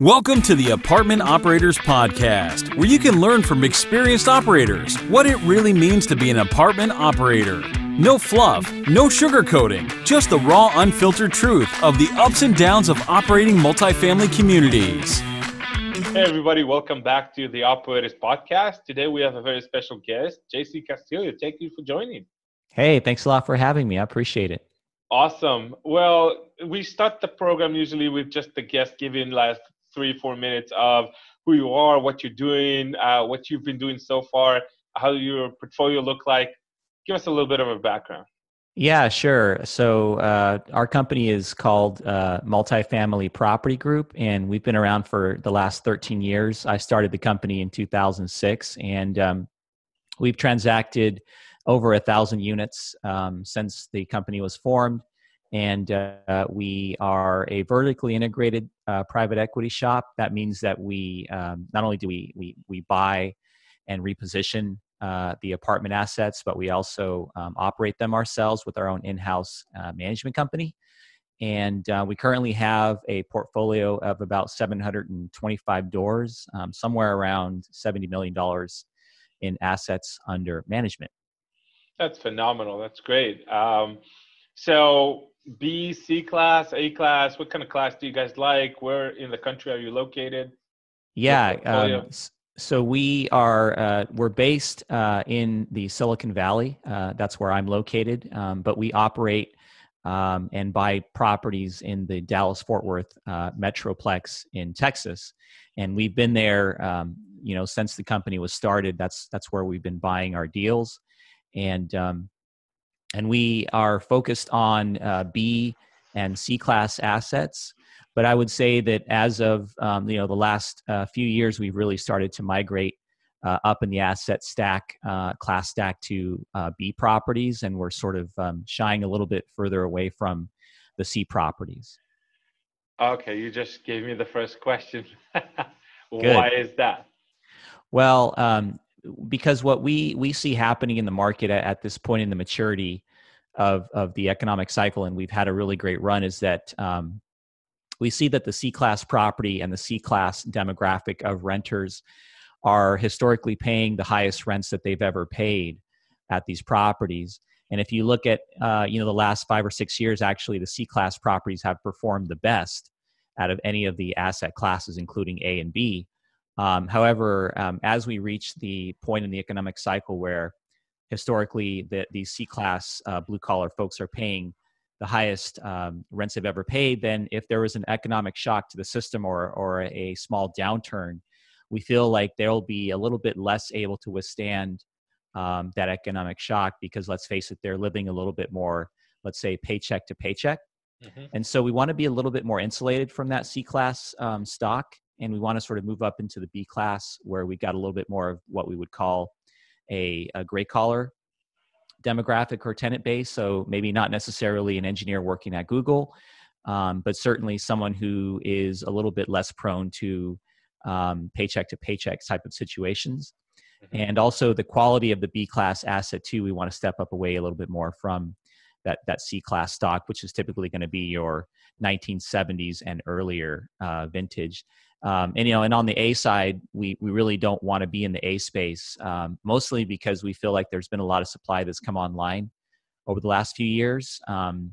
Welcome to the Apartment Operators Podcast, where you can learn from experienced operators what it really means to be an apartment operator. No fluff, no sugarcoating, just the raw, unfiltered truth of the ups and downs of operating multifamily communities. Hey, everybody, welcome back to the Operators Podcast. Today we have a very special guest, JC Castillo. Thank you for joining. Hey, thanks a lot for having me. I appreciate it. Awesome. Well, we start the program usually with just the guest giving last three, four minutes of who you are, what you're doing, uh, what you've been doing so far, how your portfolio look like. Give us a little bit of a background. Yeah, sure. So uh, our company is called uh, Multifamily Property Group, and we've been around for the last 13 years. I started the company in 2006, and um, we've transacted over a thousand units um, since the company was formed and uh, we are a vertically integrated uh, private equity shop. That means that we um, not only do we we we buy and reposition uh, the apartment assets, but we also um, operate them ourselves with our own in-house uh, management company. And uh, we currently have a portfolio of about 725 doors, um, somewhere around 70 million dollars in assets under management. That's phenomenal. That's great. Um, so B, C class, A class? What kind of class do you guys like? Where in the country are you located? Yeah. Um, so we are uh, we're based uh, in the Silicon Valley. Uh, that's where I'm located. Um, but we operate um, and buy properties in the Dallas Fort Worth uh, metroplex in Texas, and we've been there. Um, you know, since the company was started, that's that's where we've been buying our deals, and um, and we are focused on uh, B and C class assets. But I would say that as of um, you know the last uh, few years, we've really started to migrate uh, up in the asset stack, uh, class stack to uh, B properties, and we're sort of um, shying a little bit further away from the C properties. Okay, you just gave me the first question. Why is that? Well, um, because what we we see happening in the market at, at, this point in the maturity of of the economic cycle, and we've had a really great run, is that um, we see that the C class property and the C class demographic of renters are historically paying the highest rents that they've ever paid at these properties. And if you look at uh, you know the last five or six years, actually the C class properties have performed the best out of any of the asset classes, including A and B. Um, however, um, as we reach the point in the economic cycle where historically the, these C-class uh, blue-collar folks are paying the highest um, rents they've ever paid, then if there was an economic shock to the system or, or a small downturn, we feel like they'll be a little bit less able to withstand um, that economic shock because let's face it, they're living a little bit more, let's say, paycheck to paycheck. Mm-hmm. And so we want to be a little bit more insulated from that C class um, stock and we want to sort of move up into the B class where we got a little bit more of what we would call a, a gray collar demographic or tenant base. So maybe not necessarily an engineer working at Google, um, but certainly someone who is a little bit less prone to um, paycheck to paycheck type of situations. Mm-hmm. And also the quality of the B class asset too. We want to step up away a little bit more from that that C class stock, which is typically going to be your 1970s and earlier uh, vintage. Um, and you know, and on the A side, we we really don't want to be in the A space, um, mostly because we feel like there's been a lot of supply that's come online over the last few years, um,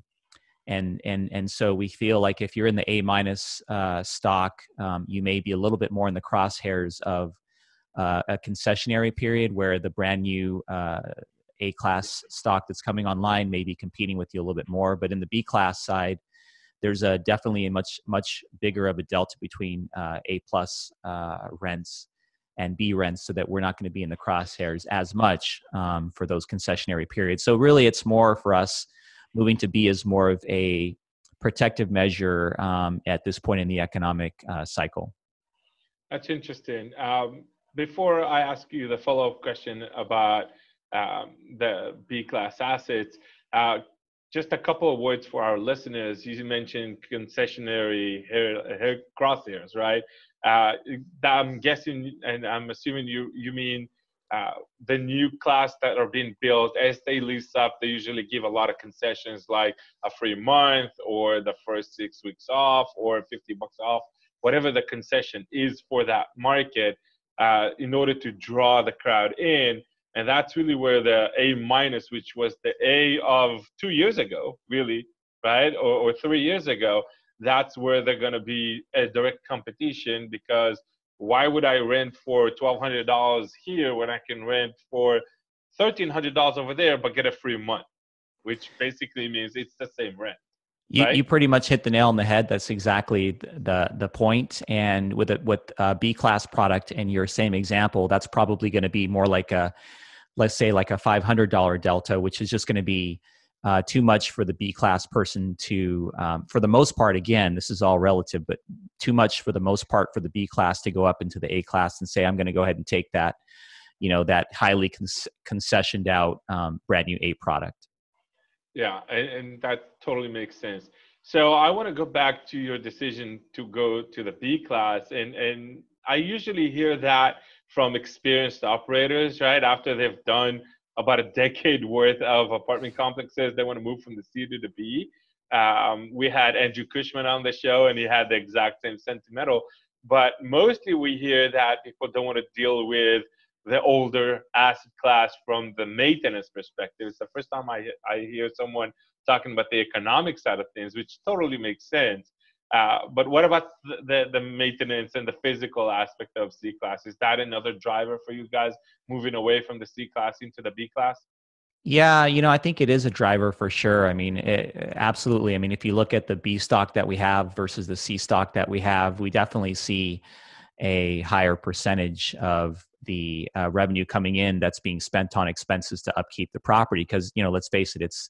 and and and so we feel like if you're in the A minus uh, stock, um, you may be a little bit more in the crosshairs of uh, a concessionary period where the brand new uh, A class stock that's coming online may be competing with you a little bit more, but in the B class side there's a definitely a much much bigger of a delta between uh, A plus uh, rents and B rents, so that we're not going to be in the crosshairs as much um, for those concessionary periods. So really, it's more for us moving to B is more of a protective measure um, at this point in the economic uh, cycle. That's interesting. Um, before I ask you the follow up question about um, the B class assets, uh, just a couple of words for our listeners. You mentioned concessionary hair, hair crosshairs, right? Uh, I'm guessing, and I'm assuming you you mean uh, the new class that are being built as they lease up. They usually give a lot of concessions, like a free month, or the first six weeks off, or 50 bucks off whatever the concession is for that market uh, in order to draw the crowd in. And that's really where the A minus, which was the A of two years ago, really, right, or, or three years ago, that's where they're going to be a direct competition because why would I rent for $1,200 here when I can rent for $1,300 over there but get a free month, which basically means it's the same rent. You, right? you pretty much hit the nail on the head. That's exactly the the point. And with it with a B class product and your same example, that's probably going to be more like a, let's say like a five hundred dollar delta, which is just going to be uh, too much for the B class person to, um, for the most part, again, this is all relative, but too much for the most part for the B class to go up into the A class and say, I'm going to go ahead and take that, you know, that highly con- concessioned out um, brand new A product. Yeah, and, and that totally makes sense. So I want to go back to your decision to go to the B class, and and I usually hear that from experienced operators, right? After they've done about a decade worth of apartment complexes, they want to move from the C to the B. Um, we had Andrew Cushman on the show, and he had the exact same sentimental. But mostly, we hear that people don't want to deal with the older asset class from the maintenance perspective. It's the first time I, I hear someone talking about the economic side of things, which totally makes sense. Uh, but what about the, the, maintenance and the physical aspect of C class? Is that another driver for you guys moving away from the C class into the B class? Yeah, you know, I think it is a driver for sure. I mean, it, absolutely. I mean, if you look at the B stock that we have versus the C stock that we have, we definitely see a higher percentage of the uh, revenue coming in that's being spent on expenses to upkeep the property because you know let's face it it's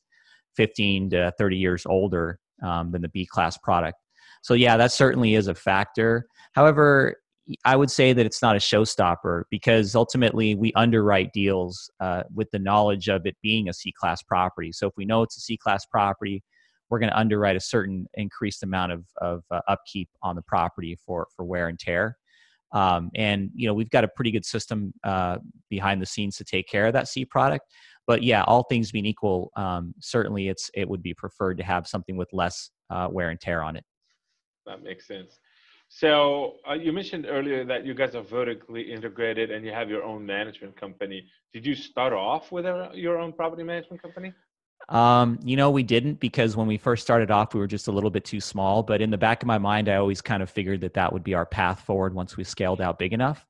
15 to 30 years older um, than the b class product so yeah that certainly is a factor however i would say that it's not a showstopper because ultimately we underwrite deals uh, with the knowledge of it being a c class property so if we know it's a c class property we're going to underwrite a certain increased amount of, of uh, upkeep on the property for, for wear and tear um, and you know we've got a pretty good system uh, behind the scenes to take care of that C product. But yeah, all things being equal, um, certainly it's it would be preferred to have something with less uh, wear and tear on it. That makes sense. So uh, you mentioned earlier that you guys are vertically integrated and you have your own management company. Did you start off with a, your own property management company? Um, you know, we didn't because when we first started off, we were just a little bit too small. But in the back of my mind, I always kind of figured that that would be our path forward once we scaled out big enough.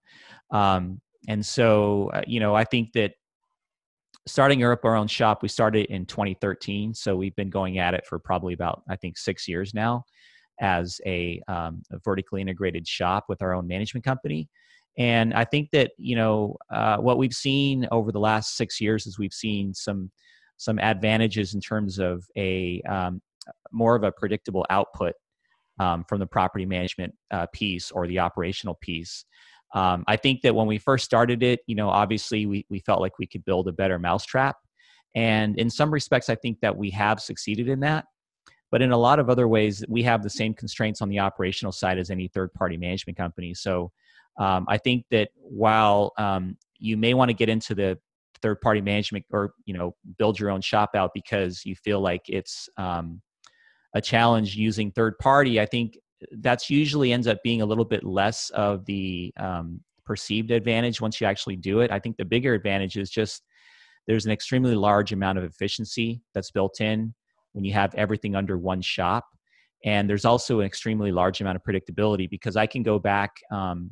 Um, and so, uh, you know, I think that starting up our own shop, we started in 2013. So we've been going at it for probably about, I think, six years now as a, um, a vertically integrated shop with our own management company. And I think that, you know, uh, what we've seen over the last six years is we've seen some some advantages in terms of a um, more of a predictable output um, from the property management uh, piece or the operational piece. Um, I think that when we first started it, you know, obviously we, we felt like we could build a better mousetrap. And in some respects, I think that we have succeeded in that. But in a lot of other ways, we have the same constraints on the operational side as any third party management company. So um, I think that while um, you may want to get into the third party management or you know build your own shop out because you feel like it's um, a challenge using third party i think that's usually ends up being a little bit less of the um, perceived advantage once you actually do it i think the bigger advantage is just there's an extremely large amount of efficiency that's built in when you have everything under one shop and there's also an extremely large amount of predictability because i can go back um,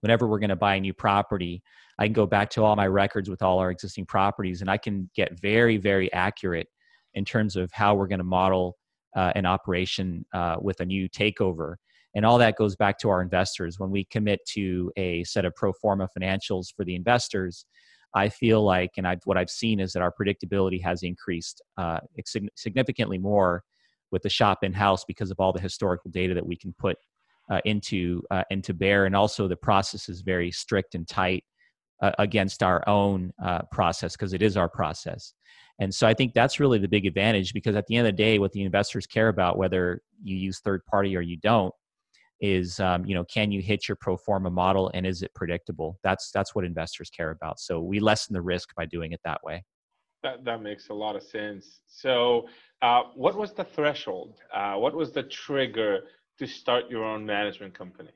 whenever we're going to buy a new property I can go back to all my records with all our existing properties and I can get very, very accurate in terms of how we're going to model uh, an operation uh, with a new takeover. And all that goes back to our investors. When we commit to a set of pro forma financials for the investors, I feel like, and I've, what I've seen is that our predictability has increased uh, significantly more with the shop in house because of all the historical data that we can put uh, into uh, into bear, and also the process is very strict and tight uh, against our own uh, process because it is our process. And so I think that's really the big advantage because at the end of the day, what the investors care about, whether you use third party or you don't, is um, you know can you hit your pro forma model and is it predictable? That's that's what investors care about. So we lessen the risk by doing it that way. That that makes a lot of sense. So uh, what was the threshold? Uh, what was the trigger to start your own management company?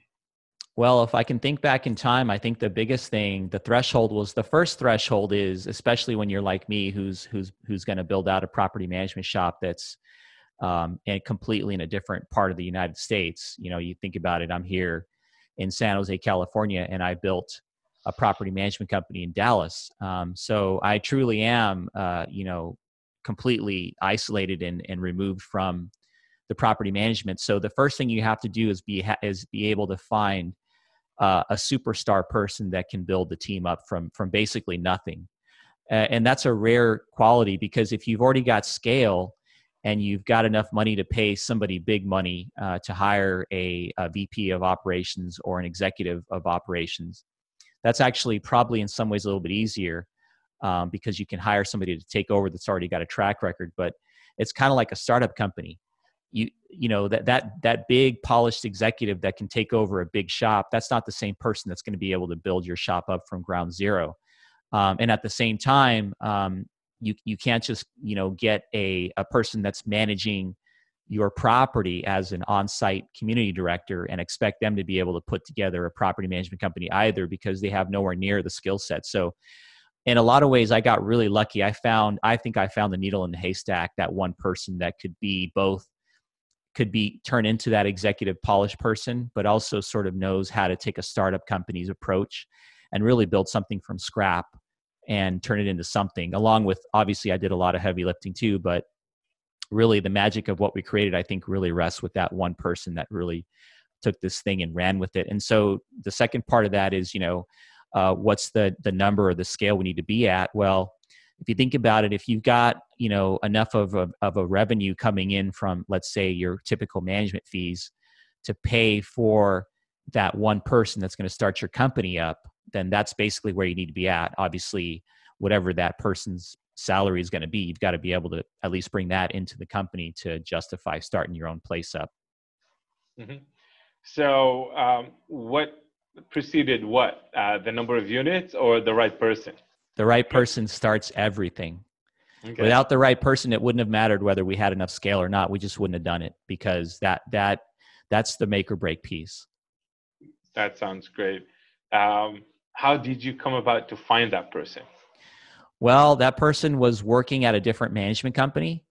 Well, if I can think back in time, I think the biggest thing, the threshold was the first threshold is especially when you're like me, who's who's who's going to build out a property management shop that's um, and completely in a different part of the United States. You know, you think about it. I'm here in San Jose, California, and I built a property management company in Dallas. Um, so I truly am, uh, you know, completely isolated and, and removed from the property management. So the first thing you have to do is be is be able to find uh, a superstar person that can build the team up from from basically nothing, uh, and that's a rare quality because if you've already got scale and you've got enough money to pay somebody big money uh, to hire a, a VP of operations or an executive of operations, that's actually probably in some ways a little bit easier um, because you can hire somebody to take over that's already got a track record. But it's kind of like a startup company. You you know that that that big polished executive that can take over a big shop. That's not the same person that's going to be able to build your shop up from ground zero. Um, and at the same time, um, you you can't just you know get a a person that's managing your property as an on-site community director and expect them to be able to put together a property management company either because they have nowhere near the skill set. So in a lot of ways i got really lucky. I found i think i found the needle in the haystack that one person that could be both could be turn into that executive polish person but also sort of knows how to take a startup company's approach and really build something from scrap and turn it into something along with obviously i did a lot of heavy lifting too but really the magic of what we created i think really rests with that one person that really took this thing and ran with it. And so the second part of that is you know uh, what's the the number or the scale we need to be at? Well if you think about it if you've got you know enough of a, of a revenue coming in from let's say your typical management fees to pay for that one person that's going to start your company up then that's basically where you need to be at. Obviously whatever that person's salary is going to be you've got to be able to at least bring that into the company to justify starting your own place up. Mm-hmm. so um, what preceded what? Uh, the number of units or the right person? The right person starts everything. Okay. without the right person it wouldn't have mattered whether we had enough scale or not. We just wouldn't have done it because that that that's the make or break piece that sounds great um, how did you come about to find that person well that person was working at a different management company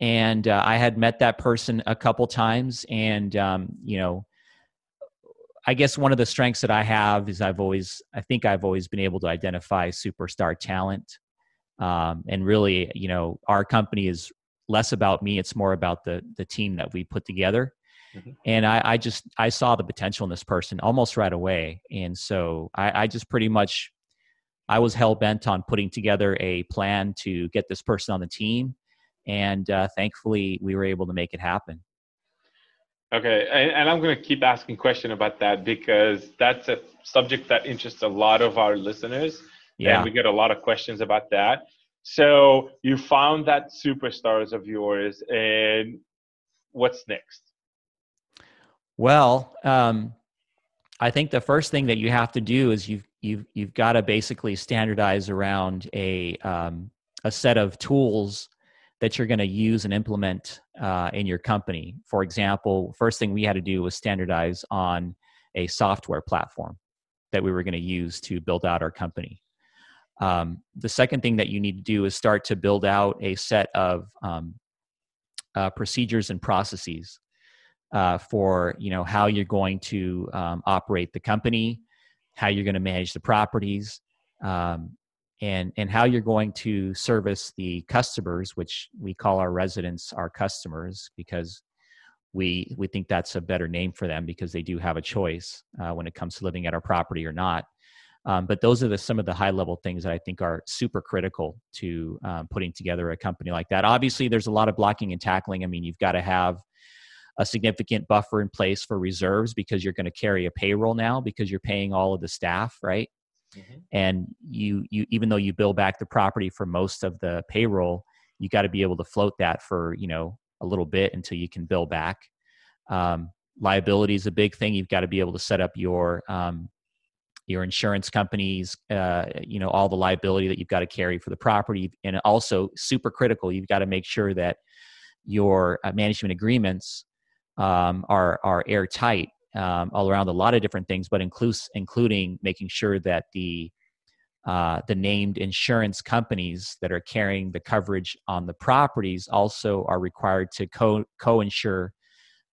and uh, i had met that person a couple times and um, you know I guess one of the strengths that I have is I've always, I think I've always been able to identify superstar talent. Um, and really, you know, our company is less about me; it's more about the the team that we put together. Mm-hmm. And I, I, just I saw the potential in this person almost right away, and so I, I just pretty much I was hell bent on putting together a plan to get this person on the team, and uh, thankfully we were able to make it happen. Okay, and, and I'm going to keep asking question about that because that's a subject that interests a lot of our listeners. Yeah. And we get a lot of questions about that. So you found that superstars of yours, and what's next? Well, um, I think the first thing that you have to do is you've you've you've got to basically standardize around a um, a set of tools that you're going to use and implement uh, in your company. For example, first thing we had to do was standardize on a software platform that we were going to use to build out our company. Um, the second thing that you need to do is start to build out a set of um, uh, procedures and processes uh, for you know how you're going to um, operate the company, how you're going to manage the properties, um, and and how you're going to service the customers which we call our residents our customers because we we think that's a better name for them because they do have a choice uh, when it comes to living at our property or not. Um, but those are the some of the high level things that i think are super critical to um, putting together a company like that. Obviously there's a lot of blocking and tackling. I mean you've got to have a significant buffer in place for reserves because you're going to carry a payroll now because you're paying all of the staff right? Mm-hmm. and you you even though you bill back the property for most of the payroll you got to be able to float that for you know a little bit until you can bill back. Um, liability is a big thing. You've got to be able to set up your um, your insurance companies uh, you know all the liability that you've got to carry for the property. And also super critical you've got to make sure that your uh, management agreements um, are are airtight um, all around a lot of different things, but includes including making sure that the uh, the named insurance companies that are carrying the coverage on the properties also are required to co co-insure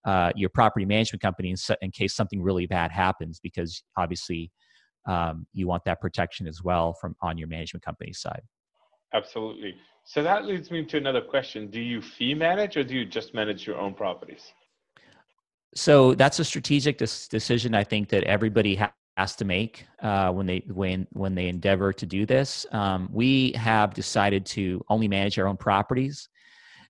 uh, your property management company in, in, case something really bad happens, because obviously um, you want that protection as well from on your management company side. Absolutely. So that leads me to another question: Do you fee manage, or do you just manage your own properties? So that's a strategic decision. I think that everybody ha- has to make uh, when they when when they endeavor to do this. Um, we have decided to only manage our own properties,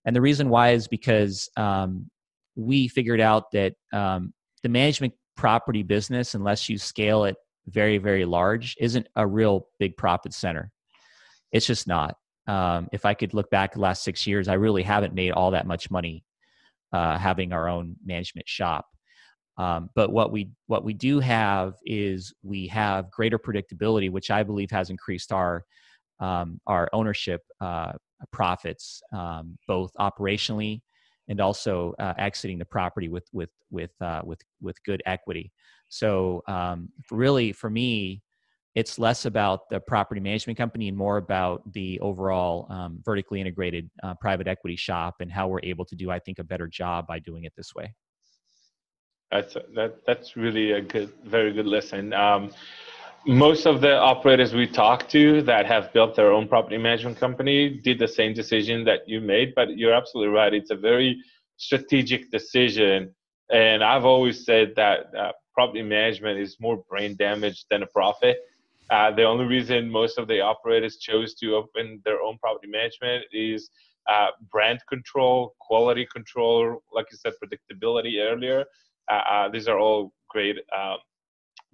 and the reason why is because um, we figured out that um, the management property business, unless you scale it very very large, isn't a real big profit center. It's just not. Um, if I could look back the last six years, I really haven't made all that much money uh, having our own management shop. Um, but what we what we do have is we have greater predictability, which I believe has increased our um, our ownership uh, profits, um, both operationally and also uh, exiting the property with with with uh, with with good equity. So um, really, for me, it's less about the property management company and more about the overall um, vertically integrated uh, private equity shop and how we're able to do, I think, a better job by doing it this way. That's that. That's really a good, very good lesson. Um, most of the operators we talked to that have built their own property management company did the same decision that you made. But you're absolutely right. It's a very strategic decision, and I've always said that uh, property management is more brain damage than a profit. Uh, the only reason most of the operators chose to open their own property management is uh, brand control, quality control, like you said, predictability earlier. Uh, uh, these are all great, um,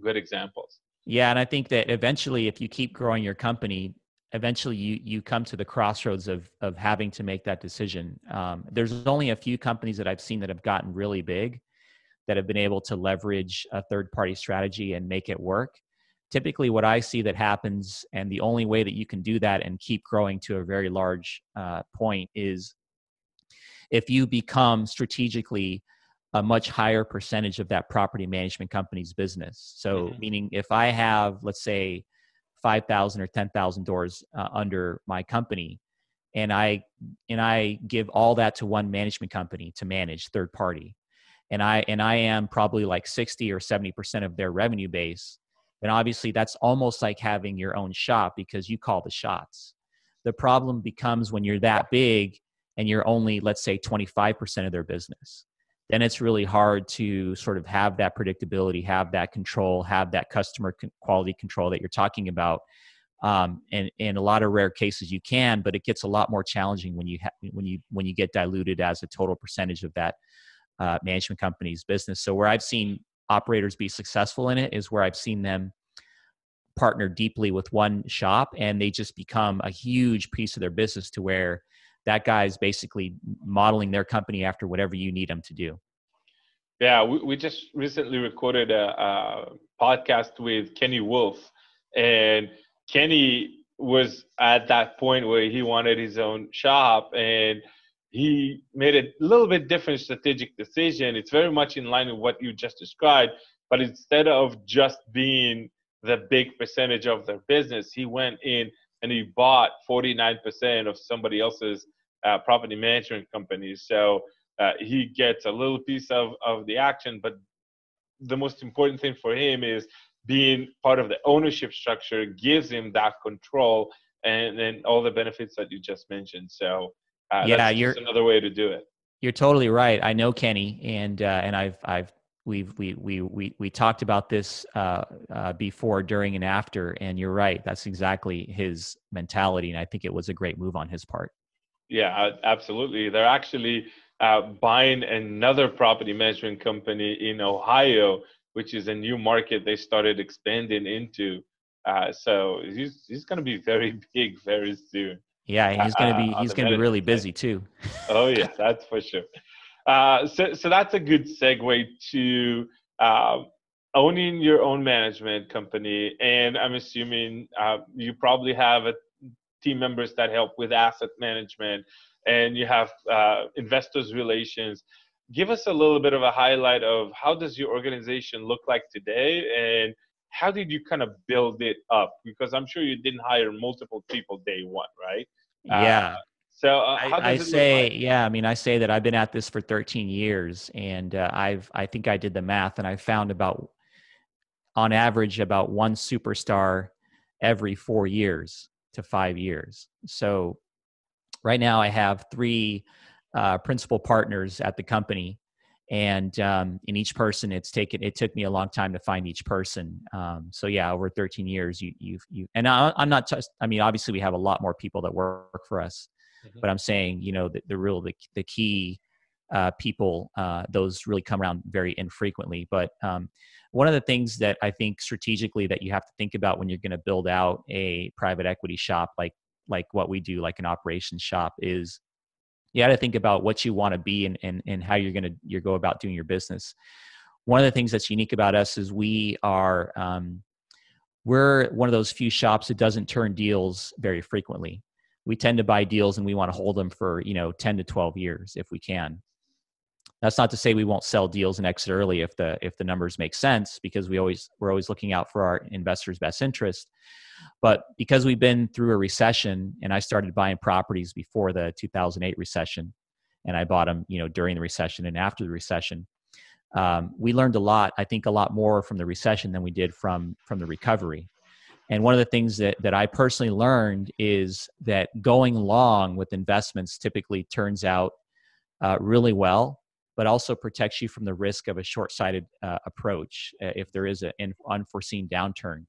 good examples. Yeah, and I think that eventually, if you keep growing your company, eventually you you come to the crossroads of of having to make that decision. Um, there's only a few companies that I've seen that have gotten really big, that have been able to leverage a third party strategy and make it work. Typically, what I see that happens, and the only way that you can do that and keep growing to a very large uh, point is if you become strategically a much higher percentage of that property management company's business. So, mm-hmm. meaning if I have, let's say, 5,000 or 10,000 doors uh, under my company, and I and I give all that to one management company to manage third party, and I and I am probably like 60 or 70 percent of their revenue base, then obviously that's almost like having your own shop because you call the shots. The problem becomes when you're that big and you're only, let's say, 25% of their business then it's really hard to sort of have that predictability, have that control, have that customer quality control that you're talking about. Um, and in a lot of rare cases, you can, but it gets a lot more challenging when you ha- when you when you get diluted as a total percentage of that uh, management company's business. So where I've seen operators be successful in it is where I've seen them partner deeply with one shop, and they just become a huge piece of their business to where that guy's basically modeling their company after whatever you need them to do. Yeah, we, we just recently recorded a, a podcast with Kenny Wolf, and Kenny was at that point where he wanted his own shop and he made a little bit different strategic decision. It's very much in line with what you just described, but instead of just being the big percentage of their business, he went in and he bought 49% of somebody else's uh, property management companies. So uh, he gets a little piece of, of the action, but the most important thing for him is being part of the ownership structure gives him that control and then all the benefits that you just mentioned. So uh, yeah, you're another way to do it. You're totally right. I know Kenny, and uh, and I've I've we've we we we we talked about this uh, uh, before, during, and after. And you're right. That's exactly his mentality, and I think it was a great move on his part. Yeah, absolutely. They're actually uh, buying another property management company in Ohio, which is a new market they started expanding into. Uh, so he's he's going to be very big very soon. Yeah, he's going to be uh, he's going to be really busy too. oh yeah, that's for sure. Uh, so so that's a good segue to uh, owning your own management company, and I'm assuming uh, you probably have a team members that help with asset management, and you have uh, investors relations. give us a little bit of a highlight of how does your organization look like today and how did you kind of build it up because i'm sure you didn't hire multiple people day one right yeah uh, so uh, I, I say, like? yeah, I mean, I say that I've been at this for 13 years, and uh, I've, I think I did the math, and I found about, on average, about one superstar every four years to five years. So, right now, I have three uh, principal partners at the company, and um, in each person, it's taken. It took me a long time to find each person. Um, so yeah, over 13 years, you you you, and I, am not just. I mean, obviously, we have a lot more people that work for us mm-hmm. but i'm saying you know the, the real the, the key uh, people uh, those really come around very infrequently but um, one of the things that i think strategically that you have to think about when you're going to build out a private equity shop like like what we do like an operations shop is you got to think about what you want to be and, and, and how you're going to you go about doing your business. One of the things that's unique about us is we are um, we're one of those few shops that doesn't turn deals very frequently. We tend to buy deals and we want to hold them for you know 10 to 12 years if we can that's not to say we won't sell deals and exit early if the if the numbers make sense because we always we're always looking out for our investors best interest. But because we've been through a recession and i started buying properties before the 2008 recession and i bought them you know during the recession and after the recession um, we learned a lot i think a lot more from the recession than we did from from the recovery. And one of the things that, that I personally learned is that going long with investments typically turns out uh, really well, but also protects you from the risk of a short sighted uh, approach uh, if there is an unforeseen downturn.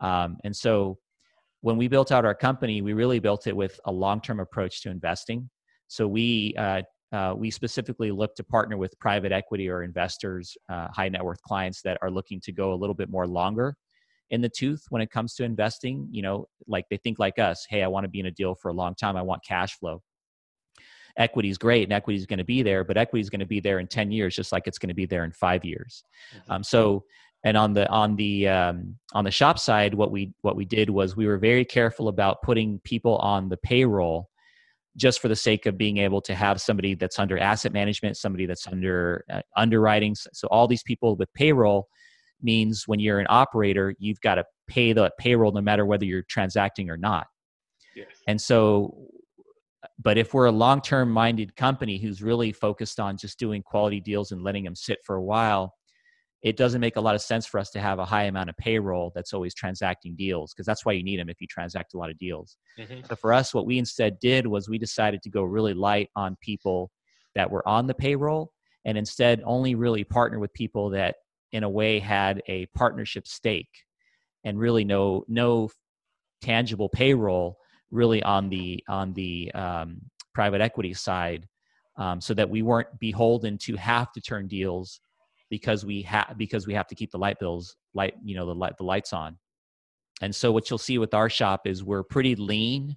Um, and so when we built out our company, we really built it with a long term approach to investing. So we uh, uh, we specifically look to partner with private equity or investors, uh, high net worth clients that are looking to go a little bit more longer in the tooth when it comes to investing. You know, like they think like us, hey, I want to be in a deal for a long time. I want cash flow. Equity is great and equity is going to be there, but equity is going to be there in 10 years, just like it's going to be there in five years. Mm-hmm. Um, so, and on the on the um, on the shop side, what we what we did was we were very careful about putting people on the payroll just for the sake of being able to have somebody that's under asset management, somebody that's under uh, underwriting. So all these people with payroll means when you're an operator, you've got to pay the payroll no matter whether you're transacting or not. Yes. And so, but if we're a long term minded company who's really focused on just doing quality deals and letting them sit for a while, it doesn't make a lot of sense for us to have a high amount of payroll that's always transacting deals because that's why you need them if you transact a lot of deals. Mm-hmm. So for us, what we instead did was we decided to go really light on people that were on the payroll and instead only really partner with people that in a way had a partnership stake and really no no tangible payroll really on the on the um, private equity side um, so that we weren't beholden to have to turn deals because we have because we have to keep the light bills light you know the light the lights on. And so what you'll see with our shop is we're pretty lean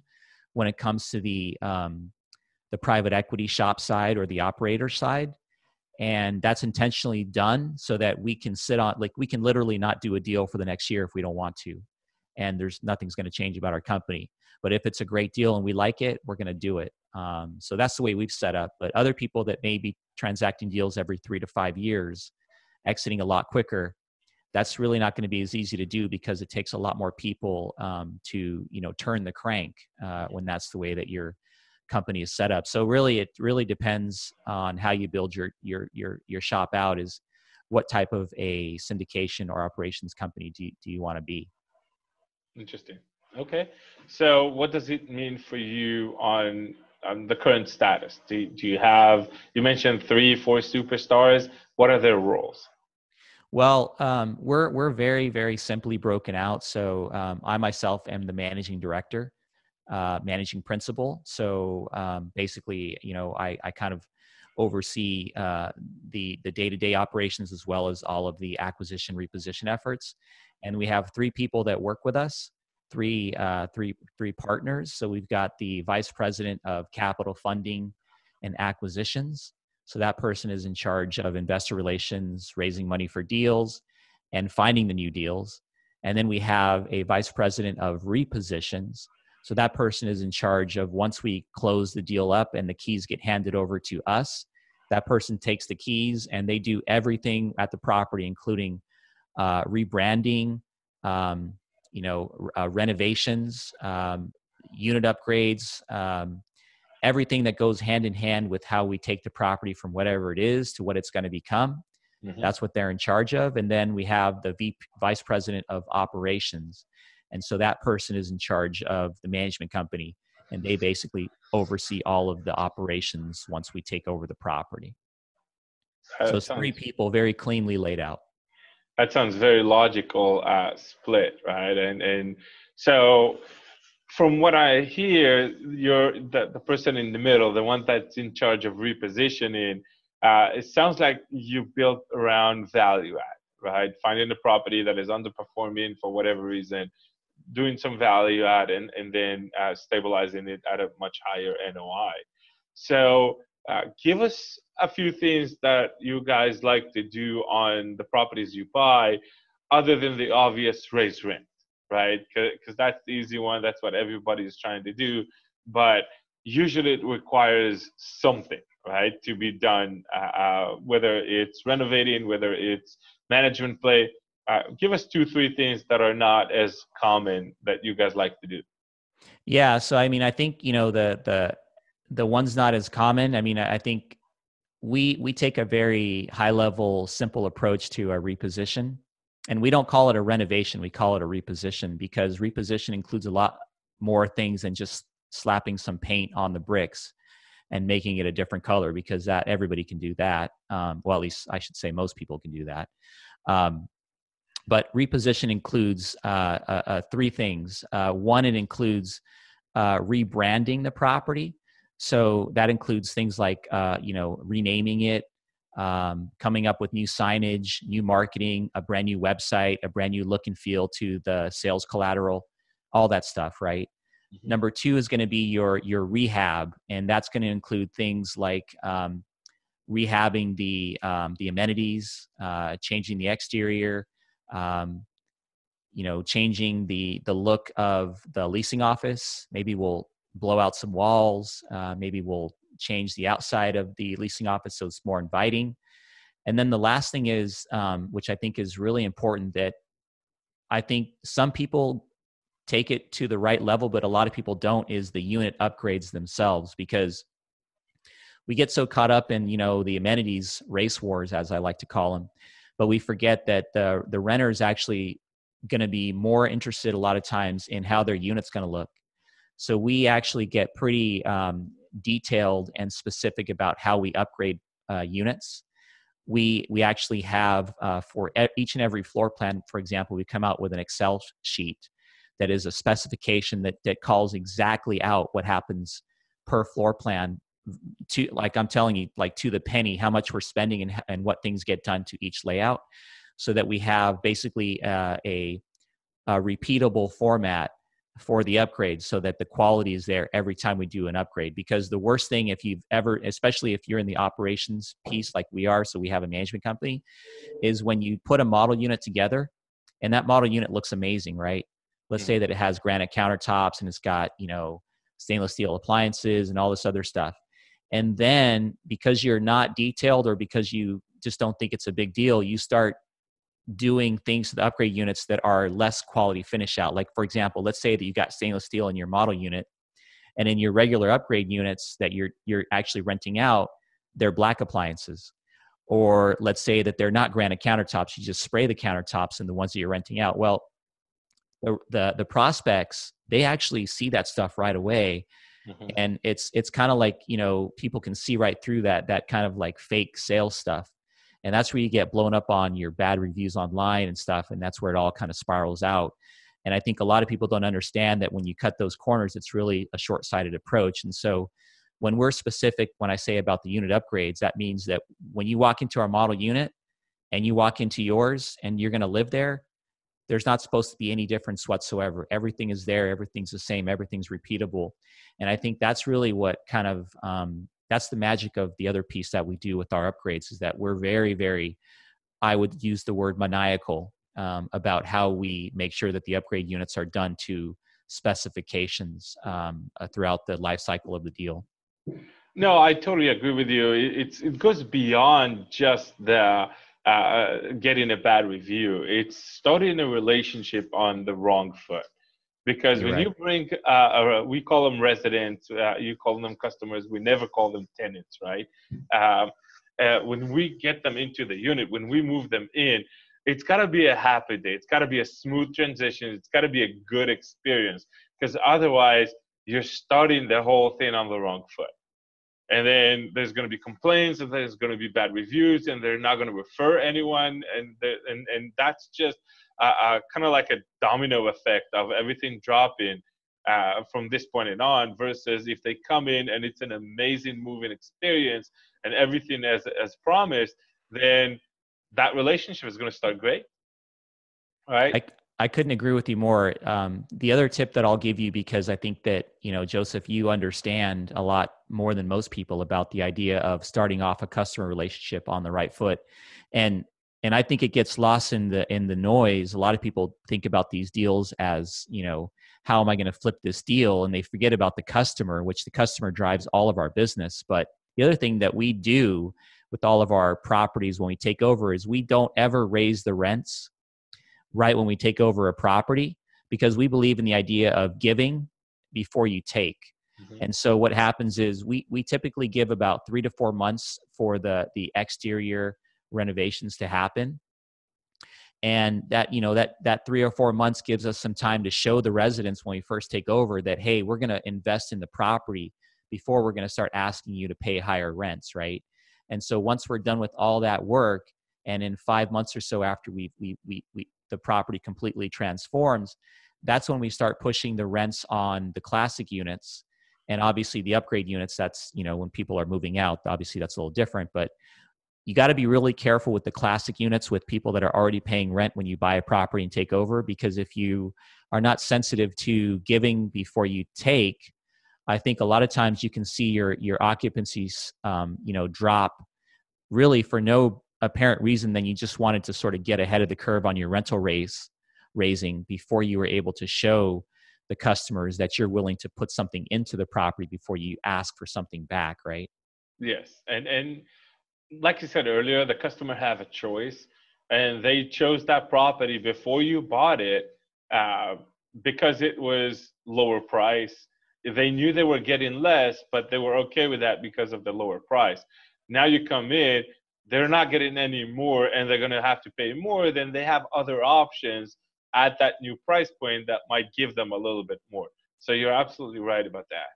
when it comes to the um, the private equity shop side or the operator side. And that's intentionally done so that we can sit on like we can literally not do a deal for the next year if we don't want to and there's nothing's going to change about our company but if it's a great deal and we like it we're going to do it um, so that's the way we've set up but other people that may be transacting deals every three to five years exiting a lot quicker that's really not going to be as easy to do because it takes a lot more people um, to you know turn the crank uh, when that's the way that you're company is set up. So really, it really depends on how you build your your your your shop out. Is what type of a syndication or operations company do you, do you want to be? Interesting. Okay. So what does it mean for you on on the current status? Do, do you have, you mentioned three, four superstars. What are their roles? Well, um, we're, we're very, very simply broken out. So um, I myself am the managing director uh, managing principal. So um, basically, you know, I, I kind of oversee uh, the the day to day operations as well as all of the acquisition reposition efforts. And we have three people that work with us, three uh, three three partners. So we've got the vice president of capital funding and acquisitions. So that person is in charge of investor relations, raising money for deals, and finding the new deals. And then we have a vice president of repositions so that person is in charge of once we close the deal up and the keys get handed over to us, that person takes the keys and they do everything at the property, including uh, rebranding, um, you know, uh, renovations, um, unit upgrades, um, everything that goes hand in hand with how we take the property from whatever it is to what it's going to become. Mm-hmm. That's what they're in charge of. And then we have the v- vice president of operations. And so that person is in charge of the management company and they basically oversee all of the operations once we take over the property. That so it's sounds, three people very cleanly laid out. That sounds very logical uh, split, right? And and so from what I hear, you're the, the person in the middle, the one that's in charge of repositioning. Uh, it sounds like you built around value add, right? Finding a property that is underperforming for whatever reason, doing some value add, and, and then uh, stabilizing it at a much higher NOI. So, uh, give us a few things that you guys like to do on the properties you buy, other than the obvious raise rent right? Because that's the easy one. That's what everybody is trying to do. But usually it requires something, right, to be done, uh, uh, whether it's renovating, whether it's management play. Uh, give us two, three things that are not as common that you guys like to do. Yeah. So, I mean, I think, you know, the, the, the one's not as common. I mean, I think we we take a very high level simple approach to a reposition and we don't call it a renovation we call it a reposition because reposition includes a lot more things than just slapping some paint on the bricks and making it a different color because that everybody can do that um, well at least i should say most people can do that um, but reposition includes uh, uh, uh, three things uh, one it includes uh, rebranding the property so that includes things like uh, you know renaming it um, coming up with new signage, new marketing, a brand new website, a brand new look and feel to the sales collateral, all that stuff, right? Mm-hmm. Number two is going to be your your rehab, and that's going to include things like um, rehabbing the um, the amenities, uh, changing the exterior, um, you know, changing the the look of the leasing office. Maybe we'll blow out some walls. Uh, maybe we'll change the outside of the leasing office so it's more inviting. And then the last thing is, um, which I think is really important, that I think some people take it to the right level, but a lot of people don't, is the unit upgrades themselves because we get so caught up in you know the amenities race wars as i like to call them but we forget that the the renter is actually going to be more interested a lot of times in how their unit's going to look so we actually get pretty um, detailed and specific about how we upgrade uh, units. We we actually have uh, for each and every floor plan, for example, we come out with an Excel sheet that is a specification that that calls exactly out what happens per floor plan to like I'm telling you like to the penny how much we're spending and and what things get done to each layout so that we have basically uh, a, a repeatable format for the upgrades so that the quality is there every time we do an upgrade. Because the worst thing if you've ever especially if you're in the operations piece like we are so we have a management company is when you put a model unit together and that model unit looks amazing right? Let's say mm-hmm. that it has granite countertops and it's got you know stainless steel appliances and all this other stuff and then because you're not detailed or because you just don't think it's a big deal you start doing things to the upgrade units that are less quality finish out. Like for example, let's say that you got stainless steel in your model unit, and in your regular upgrade units that you're you're actually renting out, they're black appliances. Or let's say that they're not granite countertops, you just spray the countertops and the ones that you're renting out. Well, the the, the prospects they actually see that stuff right away. Mm-hmm. And it's it's kind of like you know people can see right through that that kind of like fake sales stuff and that's where you get blown up on your bad reviews online and stuff and that's where it all kind of spirals out and i think a lot of people don't understand that when you cut those corners it's really a short-sighted approach and so when we're specific when i say about the unit upgrades that means that when you walk into our model unit and you walk into yours and you're going to live there there's not supposed to be any difference whatsoever. Everything is there everything's the same everything's repeatable. And i think that's really what kind of um, that's the magic of the other piece that we do with our upgrades is that we're very very i would use the word maniacal um, about how we make sure that the upgrade units are done to specifications um, uh, throughout the life cycle of the deal. No, I totally agree with you. It's it goes beyond just the uh, getting a bad review. It's starting a relationship on the wrong foot. Because You're when right. you bring, uh, we call them residents, uh, you call them customers, we never call them tenants, right? Um, uh, when we get them into the unit, when we move them in, it's got to be a happy day. It's got to be a smooth transition. It's got to be a good experience because otherwise, you're starting the whole thing on the wrong foot and then there's going to be complaints and there's going to be bad reviews and they're not going to refer anyone and and and that's just kind of like a domino effect of everything dropping uh, from this point on versus if they come in and it's an amazing moving experience and everything as as promised then that relationship is going to start great right I couldn't agree with you more. Um, the other tip that I'll give you, because I think that you know, Joseph, you understand a lot more than most people about the idea of starting off a customer relationship on the right foot, and and I think it gets lost in the in the noise. A lot of people think about these deals as you know, how am I going to flip this deal, and they forget about the customer, which the customer drives all of our business. But the other thing that we do with all of our properties when we take over is we don't ever raise the rents right when we take over a property because we believe in the idea of giving before you take. Mm-hmm. And so what happens is we we typically give about 3 to 4 months for the the exterior renovations to happen. And that you know that that 3 or 4 months gives us some time to show the residents when we first take over that hey, we're going to invest in the property before we're going to start asking you to pay higher rents, right? And so once we're done with all that work and in 5 months or so after we we we we the property completely transforms, that's when we start pushing the rents on the classic units. And obviously the upgrade units that's you know when people are moving out obviously that's a little different but you got to be really careful with the classic units with people that are already paying rent when you buy a property and take over because if you are not sensitive to giving before you take i think a lot of times you can see your your occupancies um, you know drop really for no apparent reason then you just wanted to sort of get ahead of the curve on your rental raise raising before you were able to show the customers that you're willing to put something into the property before you ask for something back right? Yes and and like you said earlier the customer have a choice and they chose that property before you bought it uh, because it was lower price. They knew they were getting less but they were okay with that because of the lower price. Now you come in they're not getting any more and they're going to have to pay more, then they have other options at that new price point that might give them a little bit more. So you're absolutely right about that.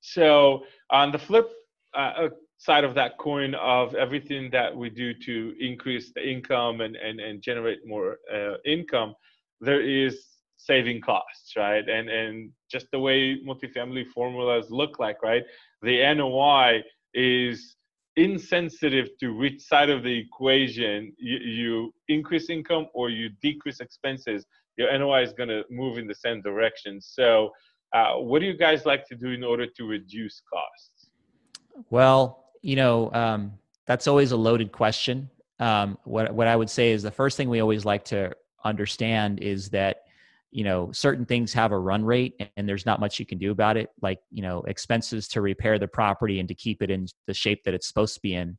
So on the flip uh, side of that coin of everything that we do to increase the income and, and, and generate more uh, income, there is saving costs, right? And and just the way multifamily formulas look like, right? The NOI is insensitive to which side of the equation you, you increase income or you decrease expenses, your NOI is going to move in the same direction. So, uh, what do you guys like to do in order to reduce costs? Well, you know, um, that's always a loaded question. Um, what what I would say is the first thing we always like to understand is that you know certain things have a run rate and there's not much you can do about it like you know expenses to repair the property and to keep it in the shape that it's supposed to be in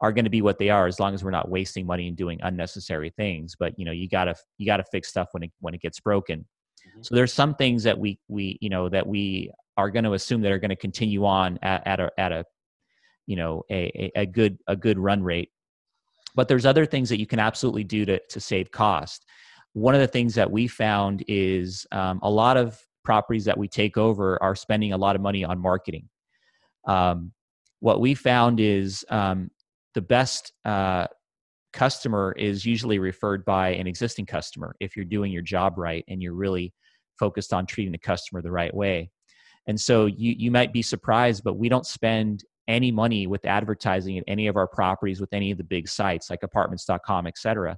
are going to be what they are as long as we're not wasting money and doing unnecessary things but you know you got to you got to fix stuff when it when it gets broken. Mm-hmm. so there's some things that we we you know that we are going to assume that are going to continue on at, at a at a you know a, a good a good run rate. But there's other things that you can absolutely do to to save cost one of the things that we found is um, a lot of properties that we take over are spending a lot of money on marketing. Um, what we found is um, the best uh, customer is usually referred by an existing customer if you're doing your job right and you're really focused on treating the customer the right way. And so you you might be surprised, but we don't spend any money with advertising at any of our properties with any of the big sites like apartments.com, et cetera.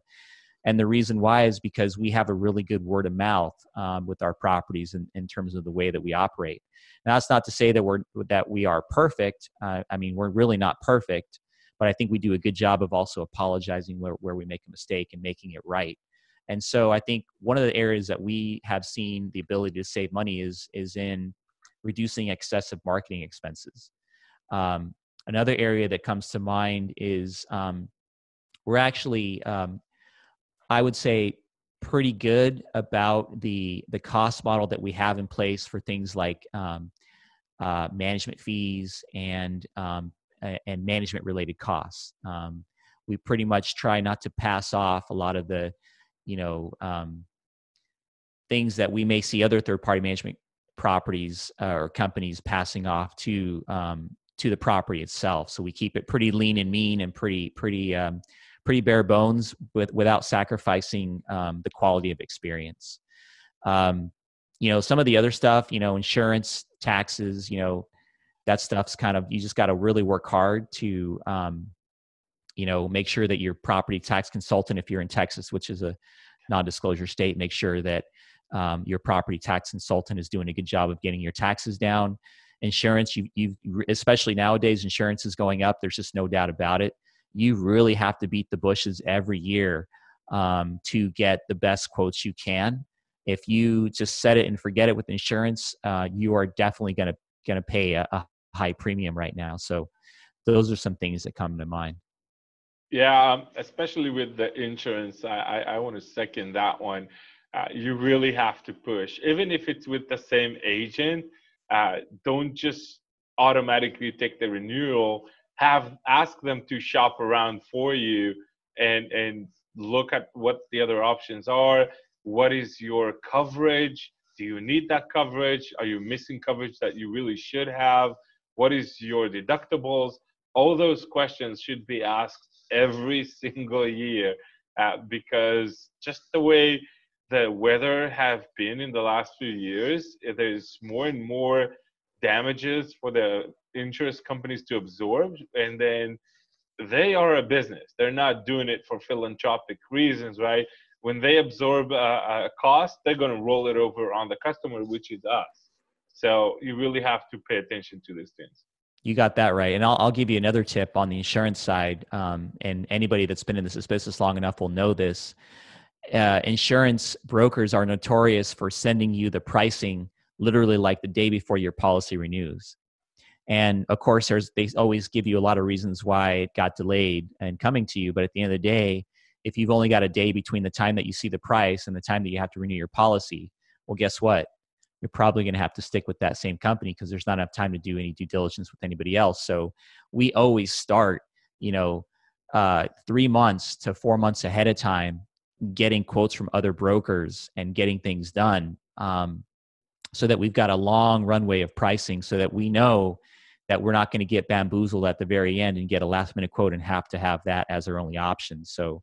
And the reason why is because we have a really good word of mouth um, with our properties in, in terms of the way that we operate. Now, that's not to say that we're that we are perfect. Uh, I mean, we're really not perfect, but I think we do a good job of also apologizing where, where we make a mistake and making it right. And so I think one of the areas that we have seen the ability to save money is is in reducing excessive marketing expenses. Um, another area that comes to mind is um, we're actually, um, I would say, pretty good about the the cost model that we have in place for things like um, uh, management fees and um, and management related costs. Um, we pretty much try not to pass off a lot of the, you know, um, things that we may see other third party management properties uh, or companies passing off to um, to the property itself. So we keep it pretty lean and mean and pretty pretty um, pretty bare bones with without sacrificing um, the quality of experience. Um, you know, some of the other stuff, you know, insurance, taxes, you know, that stuff's kind of you just got to really work hard to um, you know make sure that your property tax consultant if you're in texas which is a non-disclosure state make sure that um, your property tax consultant is doing a good job of getting your taxes down. Insurance you you especially nowadays insurance is going up. There's just no doubt about it you really have to beat the bushes every year um, to get the best quotes you can if you just set it and forget it with insurance uh, you are definitely going to going to pay a, a high premium right now so those are some things that come to mind yeah, um, especially with the insurance, I, I, I want to second that one. Uh, you really have to push, even if it's with the same agent. Uh, don't just automatically take the renewal. Have ask them to shop around for you and and look at what the other options are. What is your coverage? Do you need that coverage? Are you missing coverage that you really should have? What is your deductibles? All those questions should be asked every single year uh, because just the way the weather have been in the last few years, there's more and more damages for the insurance companies to absorb, and then they are a business. They're not doing it for philanthropic reasons, right? When they absorb a, a cost, they're going to roll it over on the customer, which is us. So you really have to pay attention to these things. You got that right. And I'll, I'll give you another tip on the insurance side. Um, and anybody that's been in this business long enough will know this. Uh, insurance brokers are notorious for sending you the pricing literally like the day before your policy renews. And of course, there's, they always give you a lot of reasons why it got delayed and coming to you. But at the end of the day, if you've only got a day between the time that you see the price and the time that you have to renew your policy, well, guess what? you're probably going to have to stick with that same company because there's not enough time to do any due diligence with anybody else. So we always start, you know, uh, three months to four months ahead of time, getting quotes from other brokers and getting things done, um, so that we've got a long runway of pricing, so that we know that we're not going to get bamboozled at the very end and get a last minute quote and have to have that as our only option. So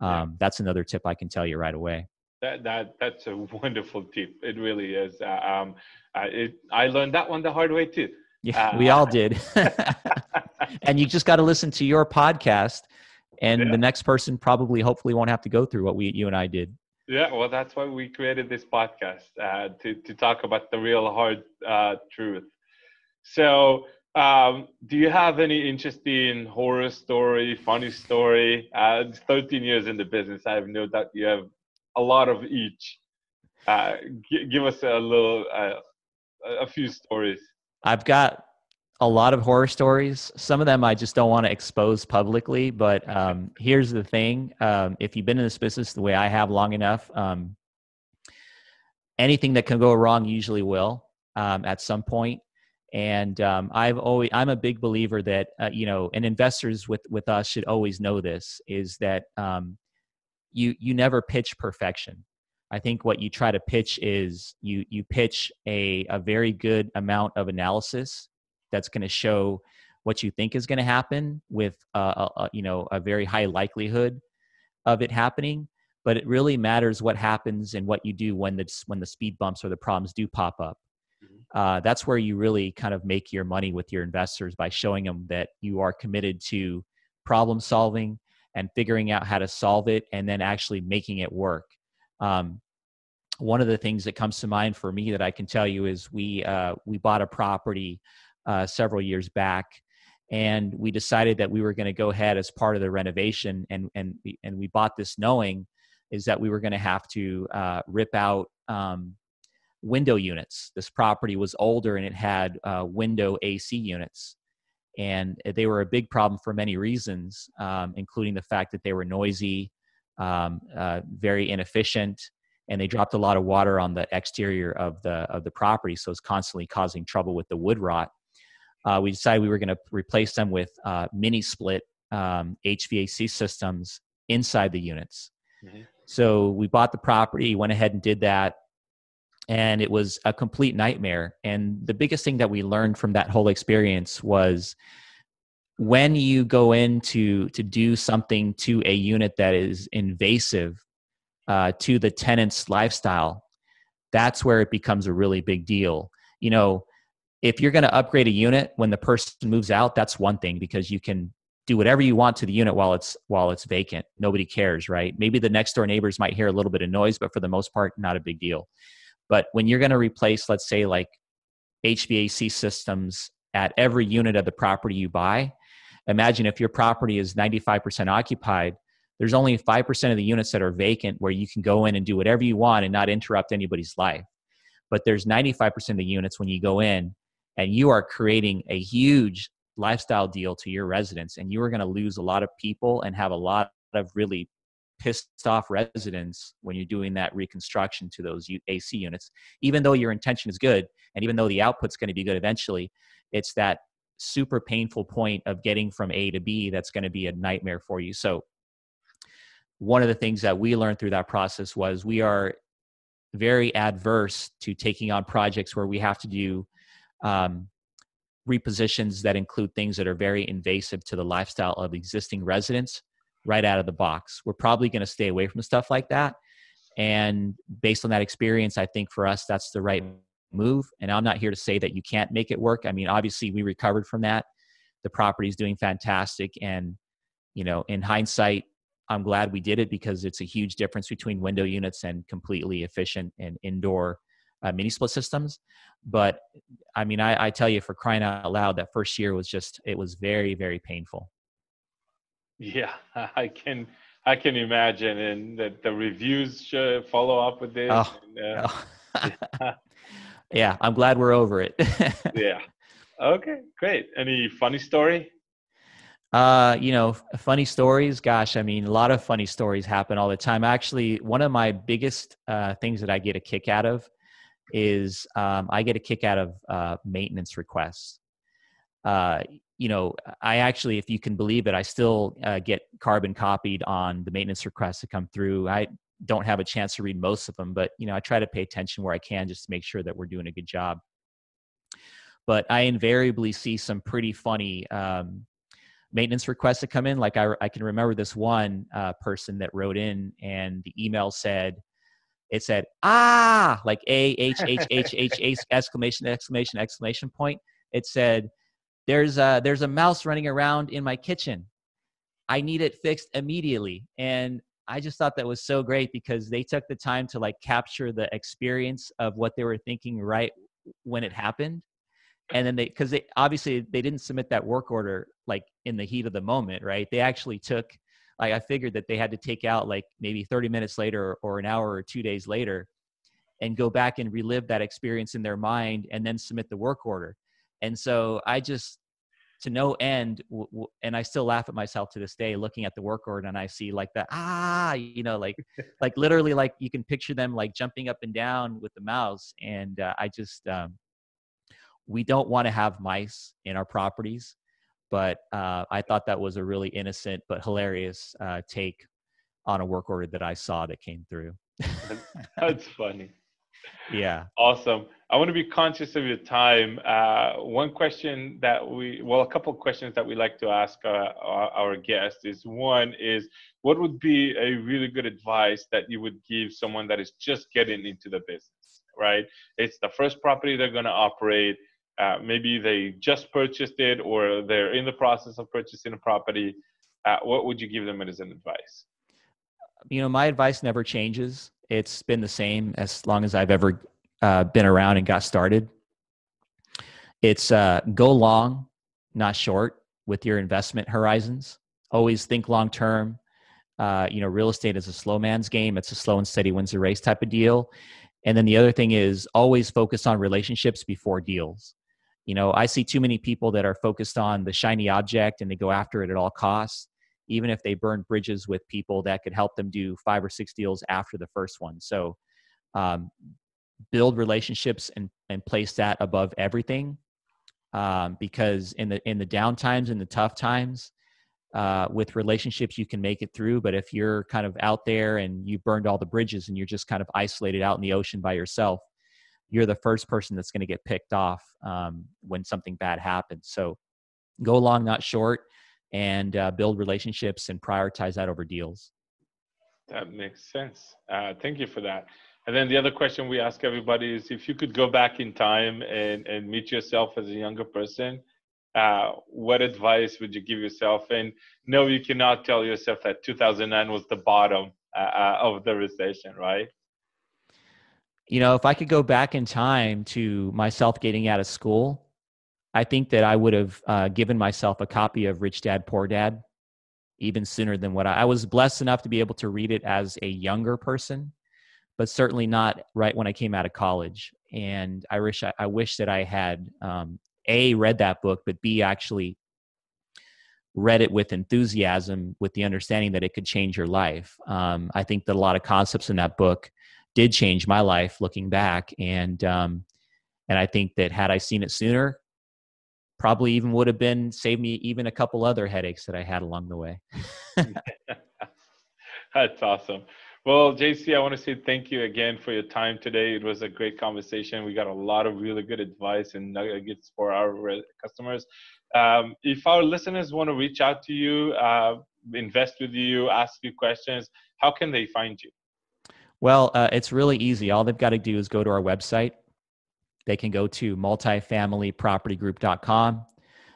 um, that's another tip I can tell you right away. That that that's a wonderful tip. It really is. Uh, um, uh, it, I learned that one the hard way too. Yeah, uh, we all did. and you just got to listen to your podcast, and yeah. the next person probably, hopefully, won't have to go through what we, you and I did. Yeah, well, that's why we created this podcast uh, to to talk about the real hard uh, truth. So, um, do you have any interesting horror story, funny story? Uh, 13 years in the business, I have no doubt you have a lot of each. Uh, g- give us a little, uh, a few stories. I've got a lot of horror stories. Some of them I just don't want to expose publicly. But um, here's the thing: um, if you've been in this business the way I have long enough, um, anything that can go wrong usually will um, at some point. And um, I've always I'm a big believer that uh, you know, and investors with with us should always know this is that um, you you never pitch perfection i think what you try to pitch is you you pitch a, a very good amount of analysis that's going to show what you think is going to happen with a, a, you know a very high likelihood of it happening but it really matters what happens and what you do when the when the speed bumps or the problems do pop up. Uh, that's where you really kind of make your money with your investors by showing them that you are committed to problem solving and figuring out how to solve it and then actually making it work. Um, one of the things that comes to mind for me that I can tell you is we uh, we bought a property uh, several years back, and we decided that we were going to go ahead as part of the renovation, and and and we bought this knowing is that we were going to have to uh, rip out um, window units. This property was older and it had uh, window AC units. And they were a big problem for many reasons, um, including the fact that they were noisy, um, uh, very inefficient, and they dropped a lot of water on the exterior of the of the property, so it's constantly causing trouble with the wood rot. Uh, we decided we were going to replace them with uh, mini split um, HVAC systems inside the units. Mm-hmm. So we bought the property, went ahead and did that, and it was a complete nightmare. And the biggest thing that we learned from that whole experience was when you go in to to do something to a unit that is invasive uh, to the tenant's lifestyle, that's where it becomes a really big deal. You know, if you're going to upgrade a unit when the person moves out, that's one thing because you can do whatever you want to the unit while it's while it's vacant. Nobody cares, right? Maybe the next door neighbors might hear a little bit of noise, but for the most part, not a big deal. But when you're going to replace, let's say, like HVAC systems at every unit of the property you buy, imagine if your property is 95% occupied, there's only 5% of the units that are vacant where you can go in and do whatever you want and not interrupt anybody's life. But there's 95% of the units when you go in and you are creating a huge lifestyle deal to your residents and you are going to lose a lot of people and have a lot of really pissed off residents when you're doing that reconstruction to those AC units. Even though your intention is good and even though the output's going to be good eventually, it's that super painful point of getting from A to B that's going to be a nightmare for you. So one of the things that we learned through that process was we are very adverse to taking on projects where we have to do um, repositions that include things that are very invasive to the lifestyle of existing residents right out of the box. We're probably going to stay away from stuff like that. And based on that experience, I think for us, that's the right move. And I'm not here to say that you can't make it work. I mean, obviously, we recovered from that. The property is doing fantastic. And, you know, in hindsight, I'm glad we did it because it's a huge difference between window units and completely efficient and indoor uh, mini split systems. But I mean, I, I tell you, for crying out loud, that first year was just, it was very, very painful. Yeah, I can I can imagine, and that the reviews should follow up with this. Oh, and, uh, oh. yeah. yeah, I'm glad we're over it. yeah. Okay, great. Any funny story? Uh, you know, funny stories. Gosh, I mean, a lot of funny stories happen all the time. Actually, one of my biggest uh, things that I get a kick out of is um, I get a kick out of uh, maintenance requests. You know, I actually, if you can believe it, I still uh, get carbon copied on the maintenance requests that come through. I don't have a chance to read most of them, but you know, I try to pay attention where I can just to make sure that we're doing a good job. But I invariably see some pretty funny um, maintenance requests that come in. Like I, I can remember this one uh, person that wrote in, and the email said, it said ah like a h h h h exclamation exclamation exclamation point. It said there's a there's a mouse running around in my kitchen. I need it fixed immediately. And I just thought that was so great because they took the time to like capture the experience of what they were thinking right when it happened and then they because they obviously they didn't submit that work order like in the heat of the moment right they actually took like i figured that they had to take out like maybe 30 minutes later or an hour or two days later and go back and relive that experience in their mind and then submit the work order and so i just to no end w- w- and i still laugh at myself to this day looking at the work order and i see like that ah you know like like literally like you can picture them like jumping up and down with the mouse and uh, i just um, we don't want to have mice in our properties but uh, i thought that was a really innocent but hilarious uh, take on a work order that i saw that came through. That's funny yeah awesome i want to be conscious of your time uh, one question that we well a couple of questions that we like to ask uh, our, our guests is one is what would be a really good advice that you would give someone that is just getting into the business right it's the first property they're going to operate uh, maybe they just purchased it or they're in the process of purchasing a property. Uh, what would you give them as an advice? You know, my advice never changes. It's been the same as long as I've ever uh, been around and got started. It's uh, go long, not short, with your investment horizons. Always think long term. Uh, you know, real estate is a slow man's game. It's a slow and steady wins the race type of deal And then the other thing is always focus on relationships before deals. You know, I see too many people that are focused on the shiny object and they go after it at all costs, even if they burn bridges with people that could help them do five or six deals after the first one. So, um, build relationships and, and place that above everything. Um, because in the in the down times and the tough times, uh, with relationships you can make it through. But if you're kind of out there and you burned all the bridges and you're just kind of isolated out in the ocean by yourself, you're the first person that's going to get picked off um, when something bad happens. So go long, not short, and uh, build relationships and prioritize that over deals. That makes sense. Uh, thank you for that. And then the other question we ask everybody is if you could go back in time and, and meet yourself as a younger person, uh, what advice would you give yourself? And no, you cannot tell yourself that 2009 was the bottom uh, uh, of the recession, right? you know, if I could go back in time to myself getting out of school, I think that I would have uh, given myself a copy of Rich Dad Poor Dad even sooner than what I, I, was blessed enough to be able to read it as a younger person, but certainly not right when I came out of college. And I wish I, I wish that I had um, a read that book, but b actually read it with enthusiasm, with the understanding that it could change your life. Um, I think that a lot of concepts in that book did change my life looking back and um, and i think that had i seen it sooner probably even would have been saved me even a couple other headaches that i had along the way. That's awesome. Well jc i want to say thank you again for your time today. It was a great conversation. We got a lot of really good advice and nuggets for our customers. Um, if our listeners want to reach out to you uh, invest with you ask you questions how can they find you? Well, uh, it's really easy. All they've got to do is go to our website. They can go to multifamilypropertygroup.com.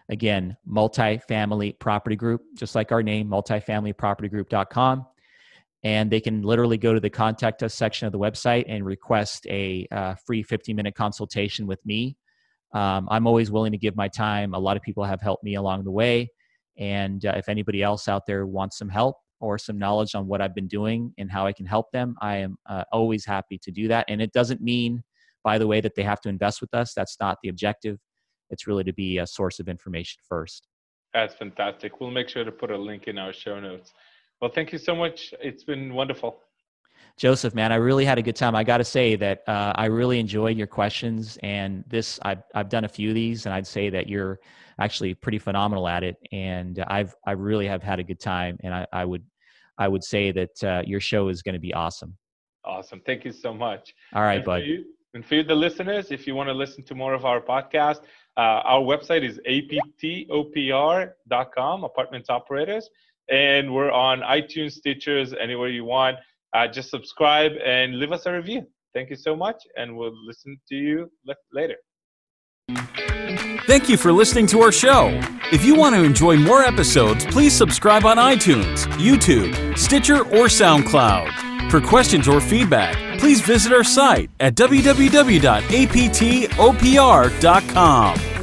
Again, multifamily property group, just like our name, multifamilypropertygroup.com. And they can literally go to the contact us section of the website and request a uh, free 15 minute consultation with me. Um, I'm always willing to give my time. A lot of people have helped me along the way. And uh, if anybody else out there wants some help, or some knowledge on what I've been doing and how I can help them, I am uh, always happy to do that. And it doesn't mean, by the way, that they have to invest with us. That's not the objective. It's really to be a source of information first. That's fantastic. We'll make sure to put a link in our show notes. Well, thank you so much. It's been wonderful. Joseph, man, I really had a good time. I got to say that uh, I really enjoyed your questions, and this I've I've done a few of these, and I'd say that you're actually pretty phenomenal at it. And I've I really have had a good time, and I, I would I would say that uh, your show is going to be awesome. Awesome. Thank you so much. All right, and bud. And for you, the listeners, if you want to listen to more of our podcast, uh, our website is aptopr.com, Apartments Operators. And we're on iTunes, Stitchers, anywhere you want. Uh, just subscribe and leave us a review. Thank you so much, and we'll listen to you later. Thank you for listening to our show. If you want to enjoy more episodes, please subscribe on iTunes, YouTube, Stitcher, or SoundCloud. For questions or feedback, please visit our site at www.aptopr.com.